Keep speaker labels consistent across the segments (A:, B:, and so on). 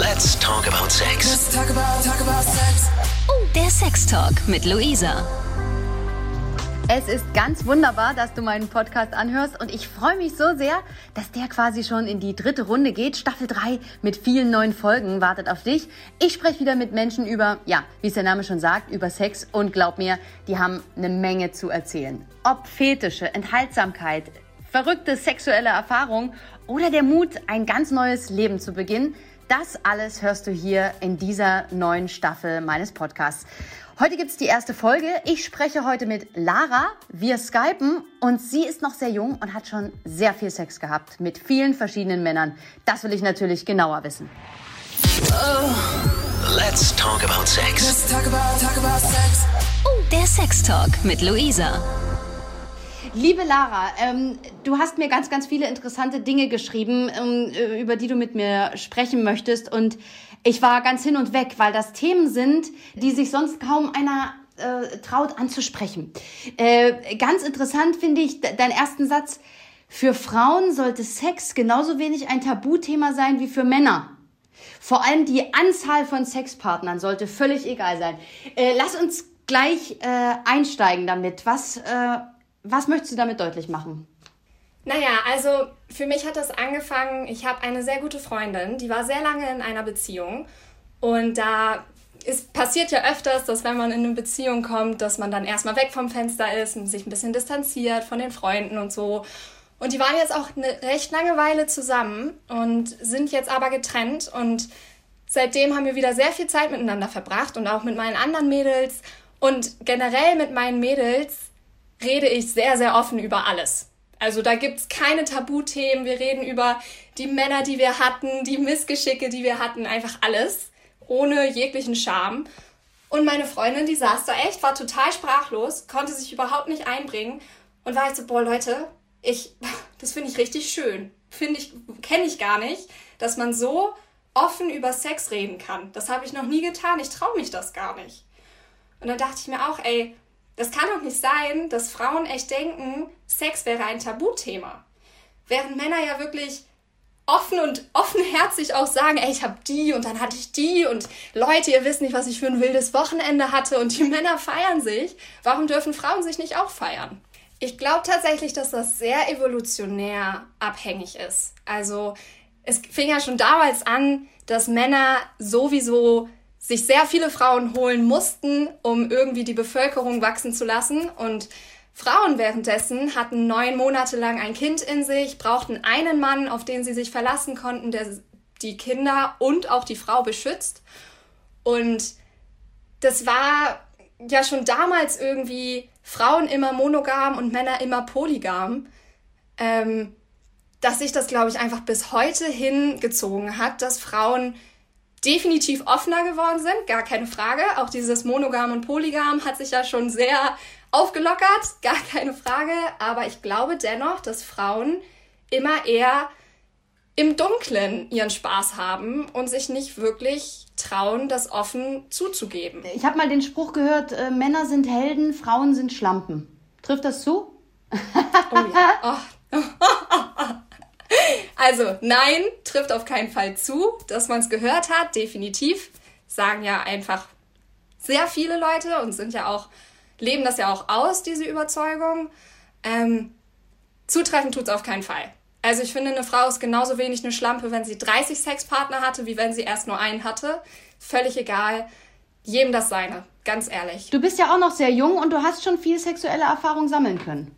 A: Let's talk about sex.
B: Let's talk about, talk about sex.
C: Oh, der Sextalk mit Luisa.
D: Es ist ganz wunderbar, dass du meinen Podcast anhörst und ich freue mich so sehr, dass der quasi schon in die dritte Runde geht. Staffel 3 mit vielen neuen Folgen wartet auf dich. Ich spreche wieder mit Menschen über, ja, wie es der Name schon sagt, über Sex und glaub mir, die haben eine Menge zu erzählen. Ob Fetische, Enthaltsamkeit, verrückte sexuelle Erfahrung oder der Mut, ein ganz neues Leben zu beginnen, das alles hörst du hier in dieser neuen Staffel meines Podcasts. Heute gibt's die erste Folge. Ich spreche heute mit Lara. Wir skypen und sie ist noch sehr jung und hat schon sehr viel Sex gehabt mit vielen verschiedenen Männern. Das will ich natürlich genauer wissen.
A: Let's talk about sex.
B: Let's talk about, talk about sex.
C: Oh, der Sextalk mit Luisa.
D: Liebe Lara, ähm, du hast mir ganz, ganz viele interessante Dinge geschrieben, ähm, über die du mit mir sprechen möchtest. Und ich war ganz hin und weg, weil das Themen sind, die sich sonst kaum einer äh, traut anzusprechen. Äh, ganz interessant finde ich de deinen ersten Satz. Für Frauen sollte Sex genauso wenig ein Tabuthema sein wie für Männer. Vor allem die Anzahl von Sexpartnern sollte völlig egal sein. Äh, lass uns gleich äh, einsteigen damit. Was, äh, was möchtest du damit deutlich machen?
E: Naja, also für mich hat das angefangen, ich habe eine sehr gute Freundin, die war sehr lange in einer Beziehung und da es passiert ja öfters, dass wenn man in eine Beziehung kommt, dass man dann erstmal weg vom Fenster ist und sich ein bisschen distanziert von den Freunden und so. Und die waren jetzt auch eine recht lange Weile zusammen und sind jetzt aber getrennt und seitdem haben wir wieder sehr viel Zeit miteinander verbracht und auch mit meinen anderen Mädels und generell mit meinen Mädels rede ich sehr, sehr offen über alles. Also da gibt's keine Tabuthemen. Wir reden über die Männer, die wir hatten, die Missgeschicke, die wir hatten, einfach alles, ohne jeglichen Charme. Und meine Freundin, die saß da echt, war total sprachlos, konnte sich überhaupt nicht einbringen und war halt so, boah Leute, ich, das finde ich richtig schön. Finde ich, kenne ich gar nicht, dass man so offen über Sex reden kann. Das habe ich noch nie getan. Ich traue mich das gar nicht. Und dann dachte ich mir auch, ey, das kann doch nicht sein, dass Frauen echt denken, Sex wäre ein Tabuthema. Während Männer ja wirklich offen und offenherzig auch sagen, ey, ich habe die und dann hatte ich die und Leute, ihr wisst nicht, was ich für ein wildes Wochenende hatte und die Männer feiern sich. Warum dürfen Frauen sich nicht auch feiern? Ich glaube tatsächlich, dass das sehr evolutionär abhängig ist. Also es fing ja schon damals an, dass Männer sowieso sich sehr viele Frauen holen mussten, um irgendwie die Bevölkerung wachsen zu lassen. Und Frauen währenddessen hatten neun Monate lang ein Kind in sich, brauchten einen Mann, auf den sie sich verlassen konnten, der die Kinder und auch die Frau beschützt. Und das war ja schon damals irgendwie Frauen immer monogam und Männer immer polygam. Ähm, dass sich das, glaube ich, einfach bis heute hingezogen hat, dass Frauen definitiv offener geworden sind, gar keine Frage. Auch dieses Monogam und Polygam hat sich ja schon sehr aufgelockert, gar keine Frage. Aber ich glaube dennoch, dass Frauen immer eher im Dunklen ihren Spaß haben und sich nicht wirklich trauen, das offen zuzugeben.
D: Ich habe mal den Spruch gehört, äh, Männer sind Helden, Frauen sind Schlampen. Trifft das zu?
E: Oh ja. Oh. Also, nein, trifft auf keinen Fall zu, dass man es gehört hat, definitiv. Sagen ja einfach sehr viele Leute und sind ja auch, leben das ja auch aus, diese Überzeugung. Ähm, zutreffen tut es auf keinen Fall. Also ich finde, eine Frau ist genauso wenig eine Schlampe, wenn sie 30 Sexpartner hatte, wie wenn sie erst nur einen hatte. Völlig egal. Jedem das seine, ganz ehrlich.
D: Du bist ja auch noch sehr jung und du hast schon viel sexuelle Erfahrung sammeln können.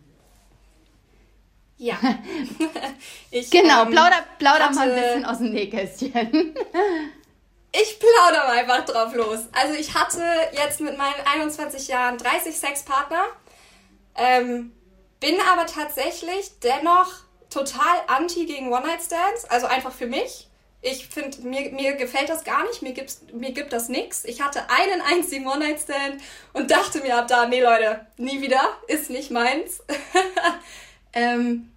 E: Ja.
D: ich, genau, ähm, plauder, plauder hatte, mal ein bisschen aus dem Nähkästchen.
E: ich plauder mal einfach drauf los. Also ich hatte jetzt mit meinen 21 Jahren 30 Sexpartner, ähm, bin aber tatsächlich dennoch total anti gegen One-Night-Stands, also einfach für mich. Ich finde, mir, mir gefällt das gar nicht, mir, gibt's, mir gibt das nichts. Ich hatte einen einzigen One-Night-Stand und dachte mir ab da, nee Leute, nie wieder, ist nicht meins. ähm,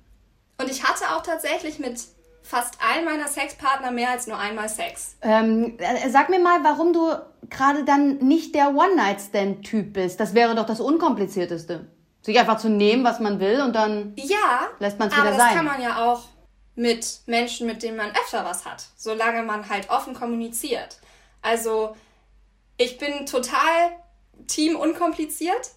E: und ich hatte auch tatsächlich mit fast allen meiner Sexpartner mehr als nur einmal Sex.
D: Ähm, äh, sag mir mal, warum du gerade dann nicht der One-Night-Stand-Typ bist. Das wäre doch das Unkomplizierteste. Sich einfach zu nehmen, was man will und dann
E: ja,
D: lässt man es wieder sein.
E: Aber das kann man ja auch mit Menschen, mit denen man öfter was hat, solange man halt offen kommuniziert. Also ich bin total Team unkompliziert,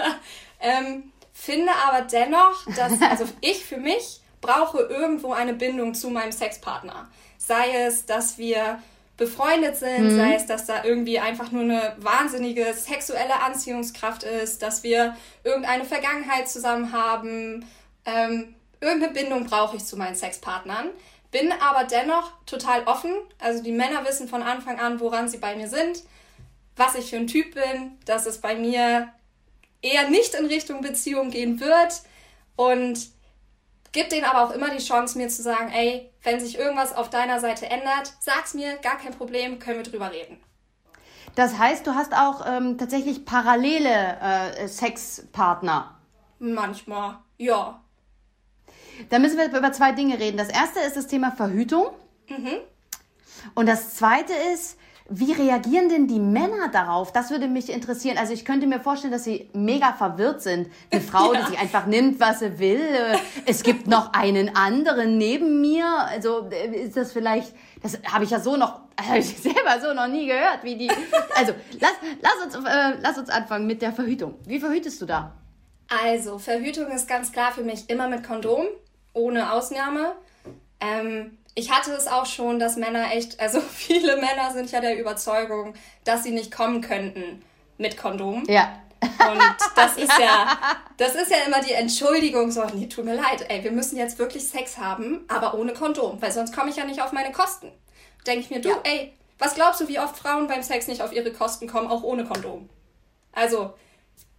E: ähm, finde aber dennoch, dass also ich für mich brauche irgendwo eine Bindung zu meinem Sexpartner. Sei es, dass wir befreundet sind, mhm. sei es, dass da irgendwie einfach nur eine wahnsinnige sexuelle Anziehungskraft ist, dass wir irgendeine Vergangenheit zusammen haben. Ähm, irgendeine Bindung brauche ich zu meinen Sexpartnern. Bin aber dennoch total offen. Also die Männer wissen von Anfang an, woran sie bei mir sind, was ich für ein Typ bin, dass es bei mir eher nicht in Richtung Beziehung gehen wird. Und Gib denen aber auch immer die Chance, mir zu sagen, ey, wenn sich irgendwas auf deiner Seite ändert, sag's mir, gar kein Problem, können wir drüber reden.
D: Das heißt, du hast auch ähm, tatsächlich parallele äh, Sexpartner.
E: Manchmal, ja.
D: Da müssen wir über zwei Dinge reden. Das erste ist das Thema Verhütung. Mhm. Und das zweite ist, wie reagieren denn die Männer darauf? Das würde mich interessieren. Also ich könnte mir vorstellen, dass sie mega verwirrt sind. Eine Frau, ja. die sich einfach nimmt, was sie will. Es gibt noch einen anderen neben mir. Also äh, ist das vielleicht, das habe ich ja so noch, habe ich selber so noch nie gehört, wie die. Also lass, lass, uns, äh, lass uns anfangen mit der Verhütung. Wie verhütest du da?
E: Also Verhütung ist ganz klar für mich immer mit Kondom, ohne Ausnahme. Ähm, ich hatte es auch schon, dass Männer echt, also viele Männer sind ja der Überzeugung, dass sie nicht kommen könnten mit Kondom.
D: Ja.
E: Und das ist ja, das ist ja immer die Entschuldigung, so, nee, tut mir leid, ey, wir müssen jetzt wirklich Sex haben, aber ohne Kondom, weil sonst komme ich ja nicht auf meine Kosten. Denke ich mir, du, ja. ey, was glaubst du, wie oft Frauen beim Sex nicht auf ihre Kosten kommen, auch ohne Kondom? Also,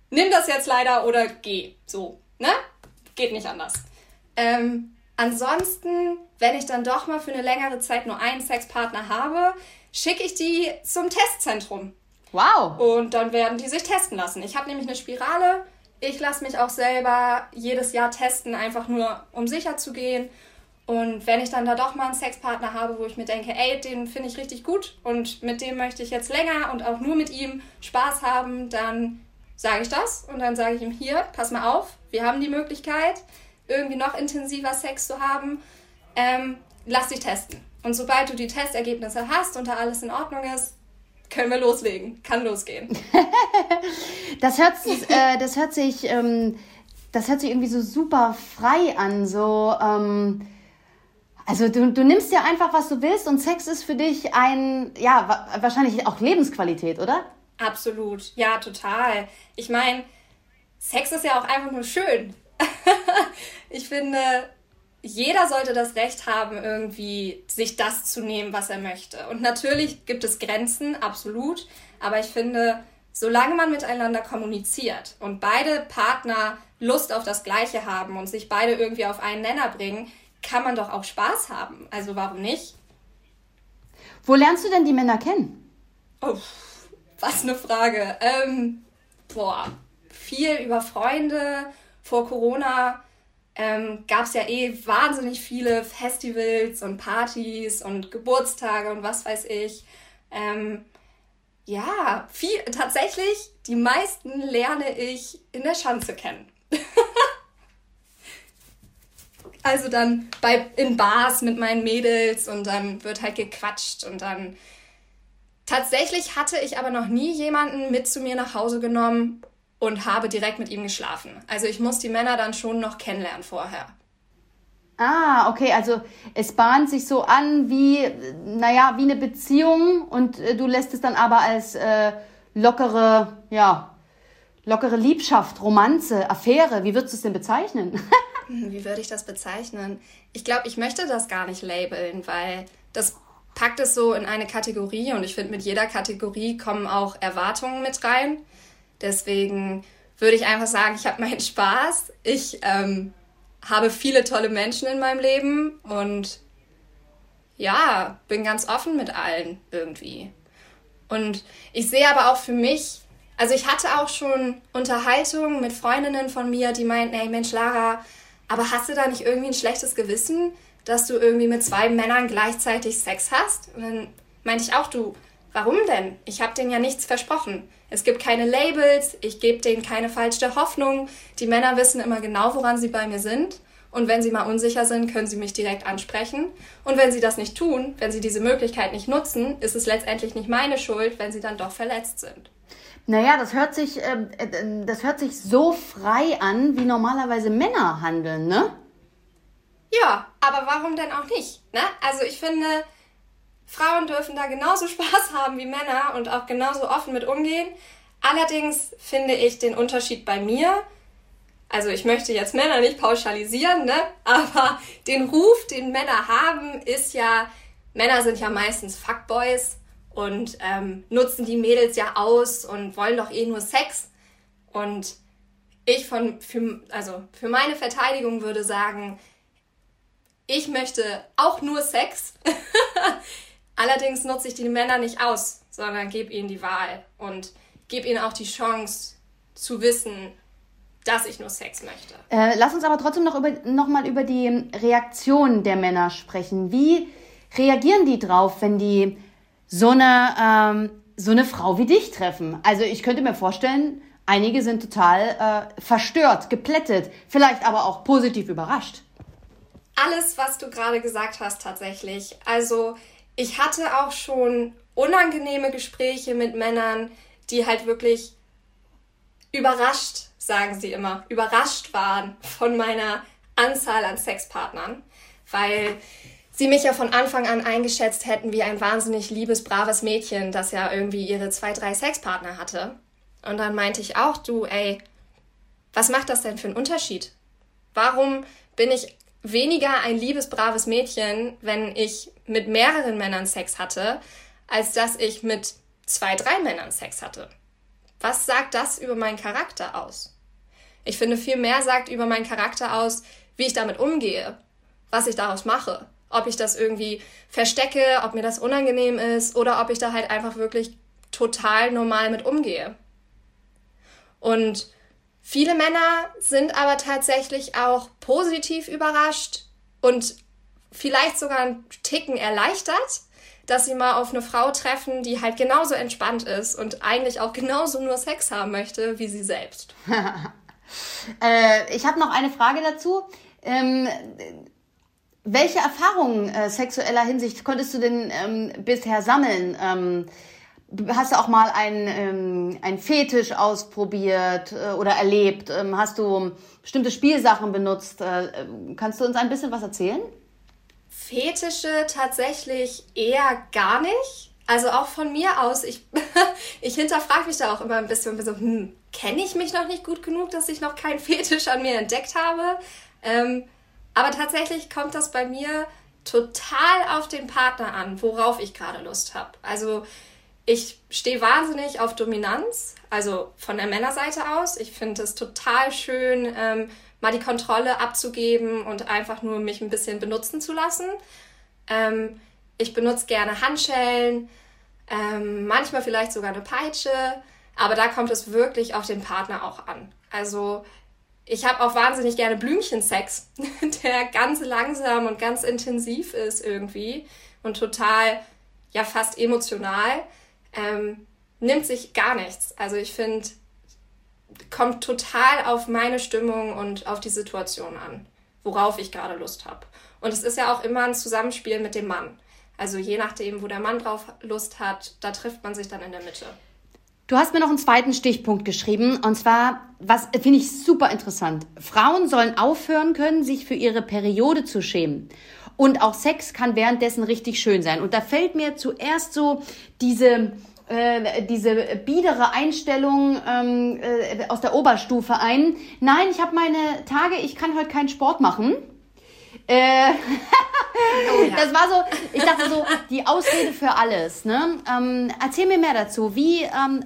E: nimm das jetzt leider oder geh. So, ne? Geht nicht anders. Ähm, Ansonsten, wenn ich dann doch mal für eine längere Zeit nur einen Sexpartner habe, schicke ich die zum Testzentrum.
D: Wow.
E: Und dann werden die sich testen lassen. Ich habe nämlich eine Spirale. Ich lasse mich auch selber jedes Jahr testen, einfach nur um sicher zu gehen. Und wenn ich dann da doch mal einen Sexpartner habe, wo ich mir denke, ey, den finde ich richtig gut und mit dem möchte ich jetzt länger und auch nur mit ihm Spaß haben, dann sage ich das und dann sage ich ihm hier, pass mal auf, wir haben die Möglichkeit, irgendwie noch intensiver Sex zu haben, ähm, lass dich testen. Und sobald du die Testergebnisse hast und da alles in Ordnung ist, können wir loslegen. Kann losgehen.
D: das, hört, äh, das hört sich, ähm, das hört sich irgendwie so super frei an. So, ähm, also du, du nimmst ja einfach, was du willst und Sex ist für dich ein, ja, wahrscheinlich auch Lebensqualität, oder?
E: Absolut, ja, total. Ich meine, Sex ist ja auch einfach nur schön. ich finde, jeder sollte das Recht haben, irgendwie sich das zu nehmen, was er möchte. Und natürlich gibt es Grenzen, absolut. Aber ich finde, solange man miteinander kommuniziert und beide Partner Lust auf das Gleiche haben und sich beide irgendwie auf einen Nenner bringen, kann man doch auch Spaß haben. Also warum nicht?
D: Wo lernst du denn die Männer kennen?
E: Oh, was eine Frage. Ähm, boah, viel über Freunde. Vor Corona ähm, gab es ja eh wahnsinnig viele Festivals und Partys und Geburtstage und was weiß ich. Ähm, ja, viel, tatsächlich, die meisten lerne ich in der Schanze kennen. also dann bei, in Bars mit meinen Mädels und dann wird halt gequatscht und dann. Tatsächlich hatte ich aber noch nie jemanden mit zu mir nach Hause genommen und habe direkt mit ihm geschlafen. Also ich muss die Männer dann schon noch kennenlernen vorher.
D: Ah, okay, also es bahnt sich so an wie, naja, wie eine Beziehung und äh, du lässt es dann aber als äh, lockere, ja, lockere Liebschaft, Romanze, Affäre, wie würdest du es denn bezeichnen?
E: Hm, wie würde ich das bezeichnen? Ich glaube, ich möchte das gar nicht labeln, weil das packt es so in eine Kategorie und ich finde, mit jeder Kategorie kommen auch Erwartungen mit rein. Deswegen würde ich einfach sagen, ich habe meinen Spaß. Ich ähm, habe viele tolle Menschen in meinem Leben und ja, bin ganz offen mit allen irgendwie. Und ich sehe aber auch für mich, also ich hatte auch schon Unterhaltungen mit Freundinnen von mir, die meinten, ey Mensch, Lara, aber hast du da nicht irgendwie ein schlechtes Gewissen, dass du irgendwie mit zwei Männern gleichzeitig Sex hast? Und dann meinte ich auch, du, warum denn? Ich habe denen ja nichts versprochen. Es gibt keine Labels, ich gebe denen keine falsche Hoffnung. Die Männer wissen immer genau, woran sie bei mir sind. Und wenn sie mal unsicher sind, können sie mich direkt ansprechen. Und wenn sie das nicht tun, wenn sie diese Möglichkeit nicht nutzen, ist es letztendlich nicht meine Schuld, wenn sie dann doch verletzt sind.
D: Naja, das hört sich, äh, äh, das hört sich so frei an, wie normalerweise Männer handeln, ne?
E: Ja, aber warum denn auch nicht? Ne? Also ich finde, Frauen dürfen da genauso Spaß haben wie Männer und auch genauso offen mit umgehen. Allerdings finde ich den Unterschied bei mir, also ich möchte jetzt Männer nicht pauschalisieren, ne? aber den Ruf, den Männer haben, ist ja, Männer sind ja meistens Fuckboys und ähm, nutzen die Mädels ja aus und wollen doch eh nur Sex. Und ich von, für, also für meine Verteidigung würde sagen, ich möchte auch nur Sex. Allerdings nutze ich die Männer nicht aus, sondern gebe ihnen die Wahl und gebe ihnen auch die Chance zu wissen, dass ich nur Sex möchte.
D: Äh, lass uns aber trotzdem noch, über, noch mal über die Reaktion der Männer sprechen. Wie reagieren die drauf, wenn die so eine, ähm, so eine Frau wie dich treffen? Also ich könnte mir vorstellen, einige sind total äh, verstört, geplättet, vielleicht aber auch positiv überrascht.
E: Alles, was du gerade gesagt hast, tatsächlich. Also ich hatte auch schon unangenehme Gespräche mit Männern, die halt wirklich überrascht sagen sie immer, überrascht waren von meiner Anzahl an Sexpartnern, weil sie mich ja von Anfang an eingeschätzt hätten wie ein wahnsinnig liebes, braves Mädchen, das ja irgendwie ihre zwei, drei Sexpartner hatte. Und dann meinte ich auch, du, ey, was macht das denn für einen Unterschied? Warum bin ich weniger ein liebes, braves Mädchen, wenn ich mit mehreren Männern Sex hatte, als dass ich mit zwei, drei Männern Sex hatte? Was sagt das über meinen Charakter aus? Ich finde, viel mehr sagt über meinen Charakter aus, wie ich damit umgehe, was ich daraus mache. Ob ich das irgendwie verstecke, ob mir das unangenehm ist oder ob ich da halt einfach wirklich total normal mit umgehe. Und viele Männer sind aber tatsächlich auch positiv überrascht und vielleicht sogar einen Ticken erleichtert, dass sie mal auf eine Frau treffen, die halt genauso entspannt ist und eigentlich auch genauso nur Sex haben möchte wie sie selbst.
D: Äh, ich habe noch eine Frage dazu. Ähm, welche Erfahrungen äh, sexueller Hinsicht konntest du denn ähm, bisher sammeln? Ähm, hast du auch mal einen, ähm, Fetisch ausprobiert äh, oder erlebt? Ähm, hast du bestimmte Spielsachen benutzt? Äh, kannst du uns ein bisschen was erzählen?
E: Fetische tatsächlich eher gar nicht. Also auch von mir aus, ich, ich hinterfrage mich da auch immer ein bisschen, und so, hm, kenne ich mich noch nicht gut genug, dass ich noch keinen Fetisch an mir entdeckt habe? Ähm, aber tatsächlich kommt das bei mir total auf den Partner an, worauf ich gerade Lust habe. Also ich stehe wahnsinnig auf Dominanz, also von der Männerseite aus. Ich finde es total schön, ähm, mal die Kontrolle abzugeben und einfach nur mich ein bisschen benutzen zu lassen. Ähm, ich benutze gerne Handschellen, ähm, manchmal vielleicht sogar eine Peitsche, aber da kommt es wirklich auf den Partner auch an. Also ich habe auch wahnsinnig gerne Blümchensex, der ganz langsam und ganz intensiv ist irgendwie und total, ja fast emotional. Ähm, nimmt sich gar nichts. Also ich finde, kommt total auf meine Stimmung und auf die Situation an, worauf ich gerade Lust habe. Und es ist ja auch immer ein Zusammenspiel mit dem Mann. Also je nachdem, wo der Mann drauf Lust hat, da trifft man sich dann in der Mitte.
D: Du hast mir noch einen zweiten Stichpunkt geschrieben, und zwar, was finde ich super interessant. Frauen sollen aufhören können, sich für ihre Periode zu schämen. Und auch Sex kann währenddessen richtig schön sein. Und da fällt mir zuerst so diese, äh, diese biedere Einstellung ähm, äh, aus der Oberstufe ein. Nein, ich habe meine Tage, ich kann heute keinen Sport machen. Äh, oh, ja. Das war so, ich dachte so, die Ausrede für alles. Ne? Ähm, erzähl mir mehr dazu. Wie, ähm,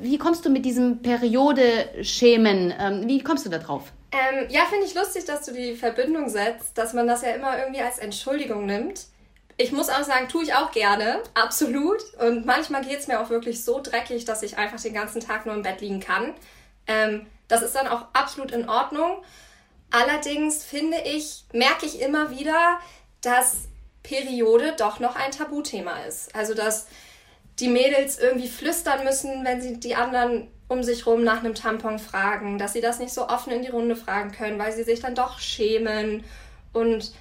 D: wie kommst du mit diesem Periode-Schemen, ähm, wie kommst du da drauf?
E: Ähm, ja, finde ich lustig, dass du die Verbindung setzt, dass man das ja immer irgendwie als Entschuldigung nimmt. Ich muss auch sagen, tue ich auch gerne, absolut. Und manchmal geht es mir auch wirklich so dreckig, dass ich einfach den ganzen Tag nur im Bett liegen kann. Ähm, das ist dann auch absolut in Ordnung. Allerdings finde ich, merke ich immer wieder, dass Periode doch noch ein Tabuthema ist. Also dass die Mädels irgendwie flüstern müssen, wenn sie die anderen um sich rum nach einem Tampon fragen, dass sie das nicht so offen in die Runde fragen können, weil sie sich dann doch schämen. Und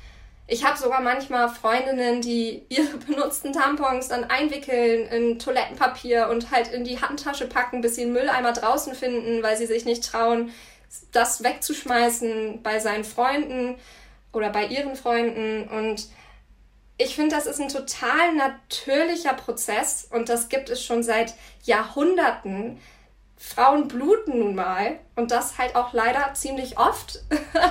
E: ich habe sogar manchmal Freundinnen, die ihre benutzten Tampons dann einwickeln in Toilettenpapier und halt in die Handtasche packen, bis sie einen Mülleimer draußen finden, weil sie sich nicht trauen, das wegzuschmeißen bei seinen Freunden oder bei ihren Freunden. Und ich finde, das ist ein total natürlicher Prozess und das gibt es schon seit Jahrhunderten. Frauen bluten nun mal und das halt auch leider ziemlich oft.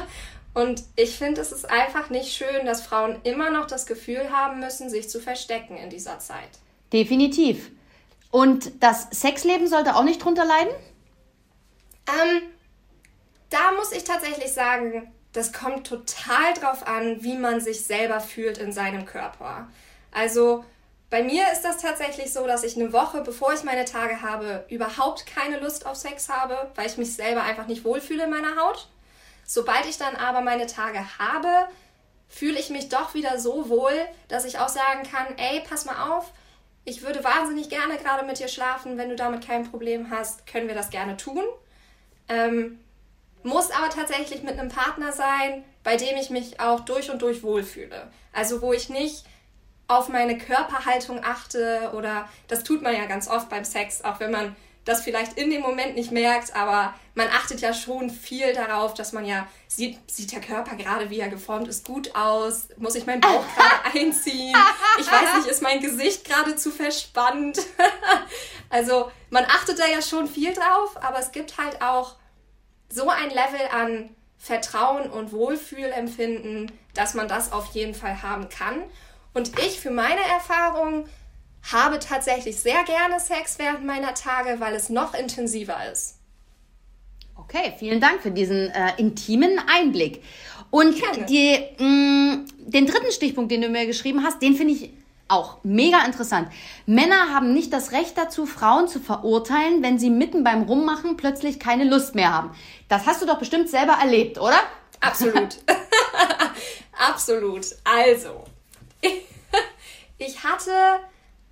E: und ich finde, es ist einfach nicht schön, dass Frauen immer noch das Gefühl haben müssen, sich zu verstecken in dieser Zeit.
D: Definitiv. Und das Sexleben sollte auch nicht drunter leiden?
E: Ähm, da muss ich tatsächlich sagen, das kommt total drauf an, wie man sich selber fühlt in seinem Körper. Also bei mir ist das tatsächlich so, dass ich eine Woche, bevor ich meine Tage habe, überhaupt keine Lust auf Sex habe, weil ich mich selber einfach nicht wohlfühle in meiner Haut. Sobald ich dann aber meine Tage habe, fühle ich mich doch wieder so wohl, dass ich auch sagen kann, ey, pass mal auf, ich würde wahnsinnig gerne gerade mit dir schlafen, wenn du damit kein Problem hast, können wir das gerne tun. Ähm, muss aber tatsächlich mit einem Partner sein, bei dem ich mich auch durch und durch wohlfühle. Also wo ich nicht auf meine Körperhaltung achte oder das tut man ja ganz oft beim Sex, auch wenn man das vielleicht in dem Moment nicht merkt, aber man achtet ja schon viel darauf, dass man ja sieht, sieht der Körper gerade, wie er geformt ist, gut aus, muss ich meinen Bauch gerade einziehen, ich weiß nicht, ist mein Gesicht gerade zu verspannt. also man achtet da ja schon viel drauf, aber es gibt halt auch so ein Level an Vertrauen und Wohlfühlempfinden, dass man das auf jeden Fall haben kann. Und ich für meine Erfahrung habe tatsächlich sehr gerne Sex während meiner Tage, weil es noch intensiver ist.
D: Okay, vielen Dank für diesen äh, intimen Einblick. Und die, mh, mm, den dritten Stichpunkt, den du mir geschrieben hast, den finde ich auch mega interessant. Männer haben nicht das Recht dazu, Frauen zu verurteilen, wenn sie mitten beim Rummachen plötzlich keine Lust mehr haben. Das hast du doch bestimmt selber erlebt, oder?
E: Absolut. Absolut. Also, ich hatte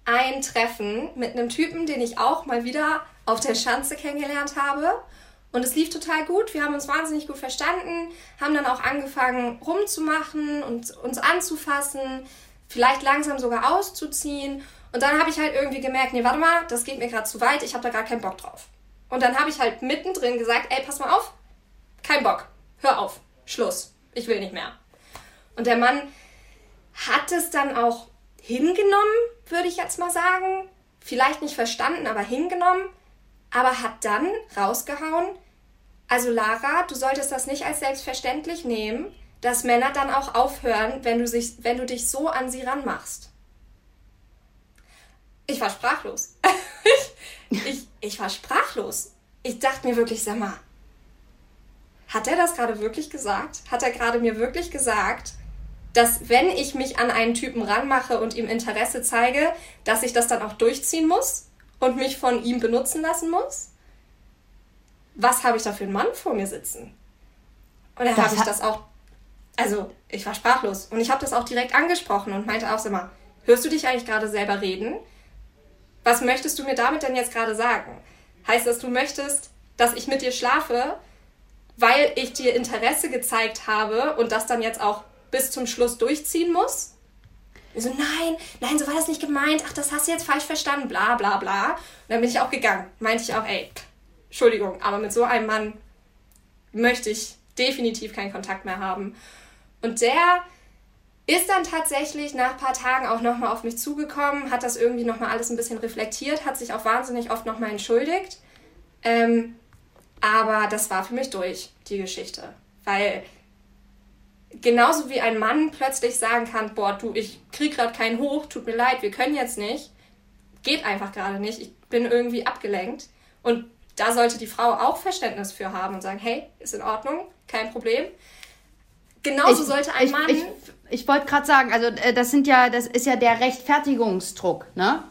E: ein Treffen mit einem Typen, den ich auch mal wieder auf der Schanze kennengelernt habe. Und es lief total gut. Wir haben uns wahnsinnig gut verstanden, haben dann auch angefangen rumzumachen und uns anzufassen vielleicht langsam sogar auszuziehen. Und dann habe ich halt irgendwie gemerkt, nee, warte mal, das geht mir gerade zu weit, ich habe da gar keinen Bock drauf. Und dann habe ich halt mittendrin gesagt, ey, pass mal auf, kein Bock, hör auf, Schluss, ich will nicht mehr. Und der Mann hat es dann auch hingenommen, würde ich jetzt mal sagen. Vielleicht nicht verstanden, aber hingenommen. Aber hat dann rausgehauen, also Lara, du solltest das nicht als selbstverständlich nehmen dass Männer dann auch aufhören, wenn du, sich, wenn du dich so an sie ranmachst. Ich war sprachlos. ich, ich, ich war sprachlos. Ich dachte mir wirklich, sag mal, hat er das gerade wirklich gesagt? Hat er gerade mir wirklich gesagt, dass wenn ich mich an einen Typen ranmache und ihm Interesse zeige, dass ich das dann auch durchziehen muss und mich von ihm benutzen lassen muss? Was habe ich da für einen Mann vor mir sitzen? Und dann habe ich das auch also ich war sprachlos. Und ich habe das auch direkt angesprochen und meinte auch immer, hörst du dich eigentlich gerade selber reden? Was möchtest du mir damit denn jetzt gerade sagen? Heißt das, du möchtest, dass ich mit dir schlafe, weil ich dir Interesse gezeigt habe und das dann jetzt auch bis zum Schluss durchziehen muss? Ich so, nein, nein, so war das nicht gemeint. Ach, das hast du jetzt falsch verstanden, bla bla bla. Und dann bin ich auch gegangen. Meinte ich auch, ey, Entschuldigung, aber mit so einem Mann möchte ich definitiv keinen Kontakt mehr haben. Und der ist dann tatsächlich nach ein paar Tagen auch nochmal auf mich zugekommen, hat das irgendwie nochmal alles ein bisschen reflektiert, hat sich auch wahnsinnig oft nochmal entschuldigt. Ähm, aber das war für mich durch, die Geschichte. Weil genauso wie ein Mann plötzlich sagen kann, boah, du, ich krieg gerade keinen hoch, tut mir leid, wir können jetzt nicht, geht einfach gerade nicht, ich bin irgendwie abgelenkt. Und da sollte die Frau auch Verständnis für haben und sagen, hey, ist in Ordnung, kein Problem. Genauso ich, sollte ein
D: ich,
E: Mann.
D: Ich, ich wollte gerade sagen, also äh, das sind ja, das ist ja der Rechtfertigungsdruck, ne?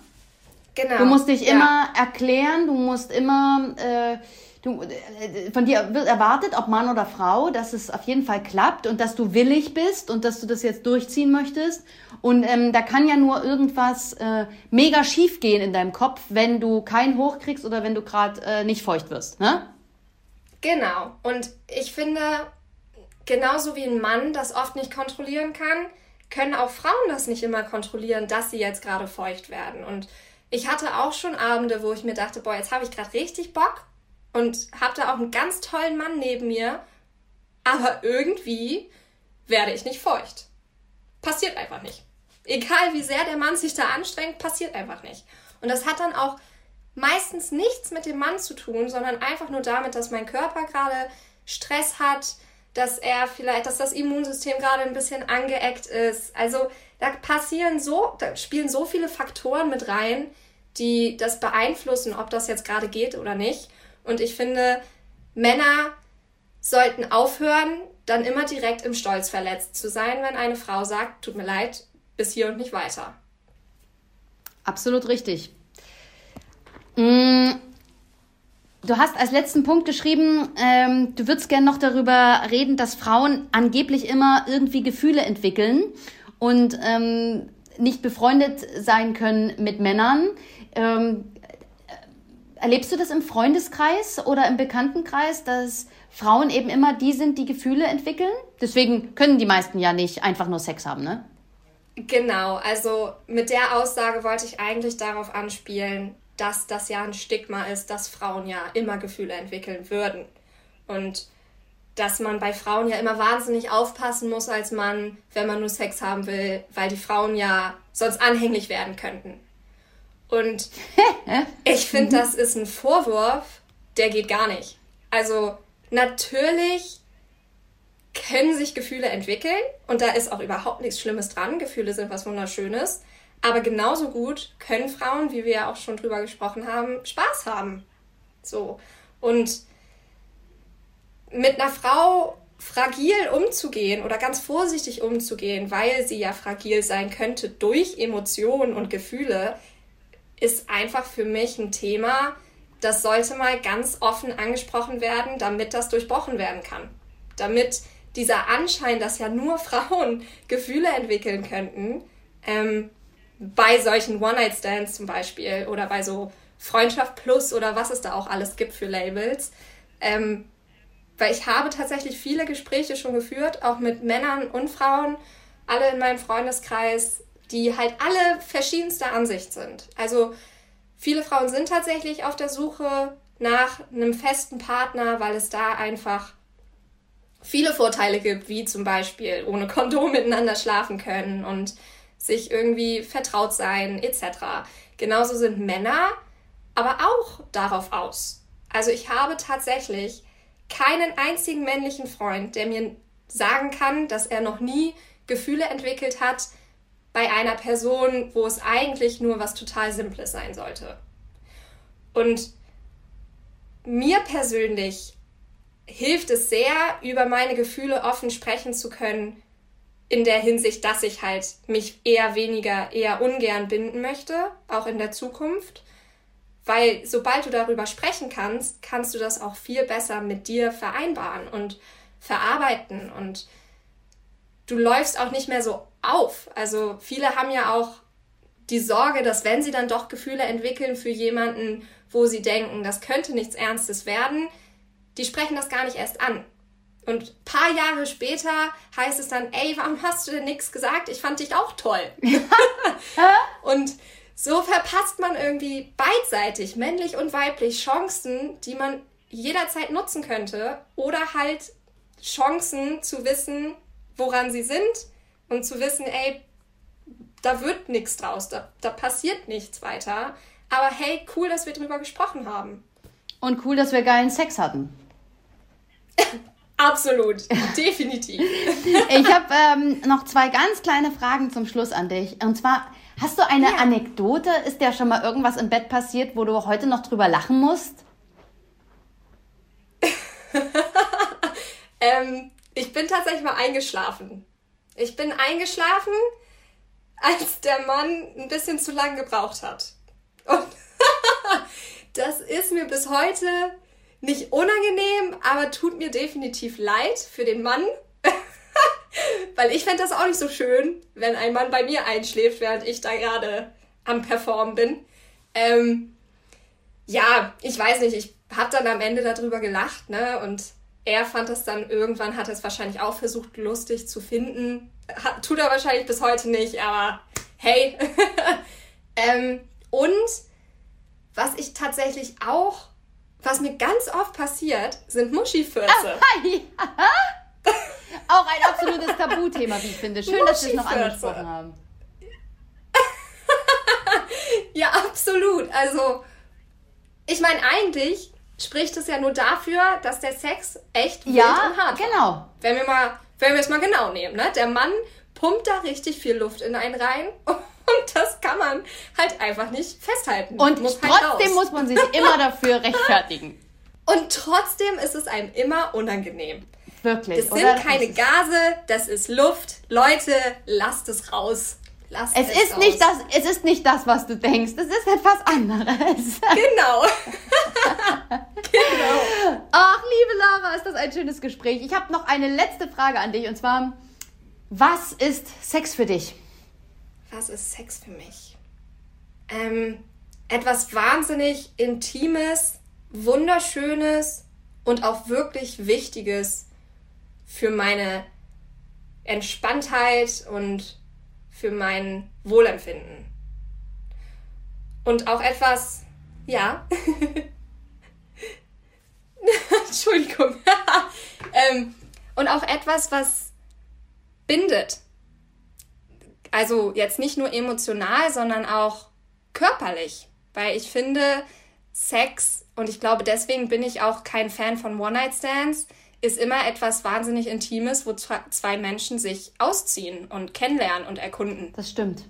E: Genau.
D: Du musst dich ja. immer erklären, du musst immer, äh, du, äh, von dir wird erwartet, ob Mann oder Frau, dass es auf jeden Fall klappt und dass du willig bist und dass du das jetzt durchziehen möchtest. Und ähm, da kann ja nur irgendwas äh, mega schief gehen in deinem Kopf, wenn du keinen hochkriegst oder wenn du gerade äh, nicht feucht wirst, ne?
E: Genau. Und ich finde, genauso wie ein Mann das oft nicht kontrollieren kann, können auch Frauen das nicht immer kontrollieren, dass sie jetzt gerade feucht werden. Und ich hatte auch schon Abende, wo ich mir dachte, boah, jetzt habe ich gerade richtig Bock und habe da auch einen ganz tollen Mann neben mir, aber irgendwie werde ich nicht feucht. Passiert einfach nicht. Egal wie sehr der Mann sich da anstrengt, passiert einfach nicht. Und das hat dann auch meistens nichts mit dem Mann zu tun, sondern einfach nur damit, dass mein Körper gerade Stress hat, dass er vielleicht, dass das Immunsystem gerade ein bisschen angeeckt ist. Also da passieren so, da spielen so viele Faktoren mit rein, die das beeinflussen, ob das jetzt gerade geht oder nicht. Und ich finde, Männer sollten aufhören, dann immer direkt im Stolz verletzt zu sein, wenn eine Frau sagt, tut mir leid, bis hier und nicht weiter.
D: Absolut richtig. Mm, du hast als letzten Punkt geschrieben, ähm, du würdest gerne noch darüber reden, dass Frauen angeblich immer irgendwie Gefühle entwickeln und ähm, nicht befreundet sein können mit Männern. Ähm, erlebst du das im Freundeskreis oder im Bekanntenkreis, dass Frauen eben immer die sind, die Gefühle entwickeln? Deswegen können die meisten ja nicht einfach nur Sex haben, ne?
E: Genau, also mit der Aussage wollte ich eigentlich darauf anspielen, dass das ja ein Stigma ist, dass Frauen ja immer Gefühle entwickeln würden. Und dass man bei Frauen ja immer wahnsinnig aufpassen muss als Mann, wenn man nur Sex haben will, weil die Frauen ja sonst anhänglich werden könnten. Und ich finde, das ist ein Vorwurf, der geht gar nicht. Also natürlich können sich Gefühle entwickeln und da ist auch überhaupt nichts Schlimmes dran. Gefühle sind was Wunderschönes. Aber genauso gut können Frauen, wie wir ja auch schon drüber gesprochen haben, Spaß haben. So. Und mit einer Frau fragil umzugehen oder ganz vorsichtig umzugehen, weil sie ja fragil sein könnte durch Emotionen und Gefühle, ist einfach für mich ein Thema, das sollte mal ganz offen angesprochen werden, damit das durchbrochen werden kann. Damit dieser Anschein, dass ja nur Frauen Gefühle entwickeln könnten, ähm, bei solchen One-Night-Stands zum Beispiel oder bei so Freundschaft Plus oder was es da auch alles gibt für Labels. Ähm, weil ich habe tatsächlich viele Gespräche schon geführt, auch mit Männern und Frauen, alle in meinem Freundeskreis, die halt alle verschiedenster Ansicht sind. Also viele Frauen sind tatsächlich auf der Suche nach einem festen Partner, weil es da einfach viele Vorteile gibt, wie zum Beispiel ohne Kondom miteinander schlafen können und sich irgendwie vertraut sein etc. Genauso sind Männer aber auch darauf aus. Also ich habe tatsächlich keinen einzigen männlichen Freund, der mir sagen kann, dass er noch nie Gefühle entwickelt hat bei einer Person, wo es eigentlich nur was total Simples sein sollte. Und mir persönlich hilft es sehr, über meine Gefühle offen sprechen zu können, in der Hinsicht, dass ich halt mich eher weniger, eher ungern binden möchte, auch in der Zukunft. Weil sobald du darüber sprechen kannst, kannst du das auch viel besser mit dir vereinbaren und verarbeiten und du läufst auch nicht mehr so auf. Also viele haben ja auch die Sorge, dass wenn sie dann doch Gefühle entwickeln für jemanden, wo sie denken, das könnte nichts Ernstes werden, die sprechen das gar nicht erst an. Und ein paar Jahre später heißt es dann, ey, warum hast du denn nichts gesagt? Ich fand dich auch toll. und so verpasst man irgendwie beidseitig, männlich und weiblich, Chancen, die man jederzeit nutzen könnte. Oder halt Chancen zu wissen, woran sie sind und zu wissen, ey, da wird nichts draus, da, da passiert nichts weiter. Aber hey, cool, dass wir drüber gesprochen haben.
D: Und cool, dass wir geilen Sex hatten.
E: Absolut, definitiv.
D: ich habe ähm, noch zwei ganz kleine Fragen zum Schluss an dich. Und zwar, hast du eine ja. Anekdote? Ist dir schon mal irgendwas im Bett passiert, wo du heute noch drüber lachen musst?
E: ähm, ich bin tatsächlich mal eingeschlafen. Ich bin eingeschlafen, als der Mann ein bisschen zu lang gebraucht hat. Und das ist mir bis heute nicht unangenehm, aber tut mir definitiv leid für den Mann. Weil ich fände das auch nicht so schön, wenn ein Mann bei mir einschläft, während ich da gerade am Performen bin. Ähm, ja, ich weiß nicht, ich habe dann am Ende darüber gelacht, ne? Und er fand es dann irgendwann, hat es wahrscheinlich auch versucht, lustig zu finden. Hat, tut er wahrscheinlich bis heute nicht, aber hey. ähm, und was ich tatsächlich auch, was mir ganz oft passiert, sind Muschifürze.
D: Auch ein absolutes Tabuthema, wie ich finde. Schön, dass wir es noch angesprochen haben.
E: Ja, absolut. Also, ich meine, eigentlich spricht es ja nur dafür, dass der Sex echt wild
D: Ja,
E: und hart war.
D: genau.
E: Wenn wir mal, wenn wir es mal genau nehmen, ne? Der Mann pumpt da richtig viel Luft in einen rein und das kann man halt einfach nicht festhalten.
D: Und
E: Muss halt
D: trotzdem
E: raus.
D: muss man sich immer dafür rechtfertigen.
E: Und trotzdem ist es einem immer unangenehm.
D: Wirklich.
E: Es sind
D: oder?
E: keine
D: Es
E: Gase, das ist Luft. Leute, lasst es raus. Lasst
D: Es ist
E: raus.
D: nicht das, es ist nicht das, was du denkst. Es ist etwas anderes.
E: Genau. genau.
D: Ach, liebe Lara, ist das ein schönes Gespräch. Ich habe noch eine letzte Frage an dich und zwar: Was ist Sex für dich?
E: Was ist Sex für mich? Ähm, etwas wahnsinnig Intimes, Wunderschönes und auch wirklich Wichtiges für meine Entspanntheit und für mein Wohlempfinden. Und auch etwas, ja. Entschuldigung. ähm, und auch etwas, was bindet. Also jetzt nicht nur emotional, sondern auch körperlich. Weil ich finde, Sex, und ich glaube, deswegen bin ich auch kein Fan von One-Night-Stands, ist immer etwas wahnsinnig Intimes, wo zwe- zwei Menschen sich ausziehen und kennenlernen und erkunden.
D: Das stimmt.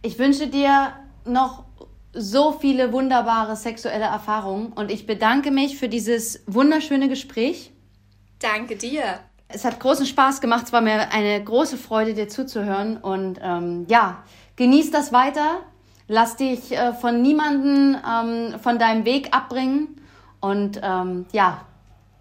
D: Ich wünsche dir noch so viele wunderbare sexuelle Erfahrungen und ich bedanke mich für dieses wunderschöne Gespräch.
E: Danke dir.
D: Es hat großen Spaß gemacht. Es war mir eine große Freude, dir zuzuhören. Und ähm, ja, genieß das weiter. Lass dich äh, von niemanden ähm, von deinem Weg abbringen. Und ähm, ja,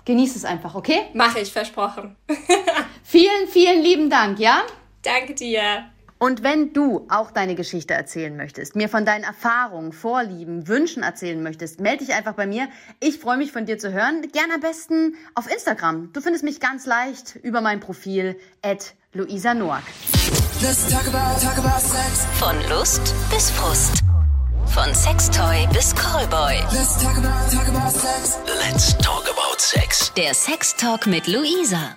D: genieß es einfach, okay?
E: Mache ich, versprochen.
D: Vielen, vielen lieben Dank, ja?
E: Danke dir.
D: Und wenn du auch deine Geschichte erzählen möchtest, mir von deinen Erfahrungen, Vorlieben, Wünschen erzählen möchtest, melde dich einfach bei mir. Ich freue mich von dir zu hören. Gerne am besten auf Instagram. Du findest mich ganz leicht über mein Profil at Luisa Noack.
B: Let's talk about, talk about sex.
C: Von Lust bis Frust. Von Sextoy bis Callboy.
B: Let's talk about, talk about sex.
A: Let's talk about sex.
C: Der Sextalk mit Luisa.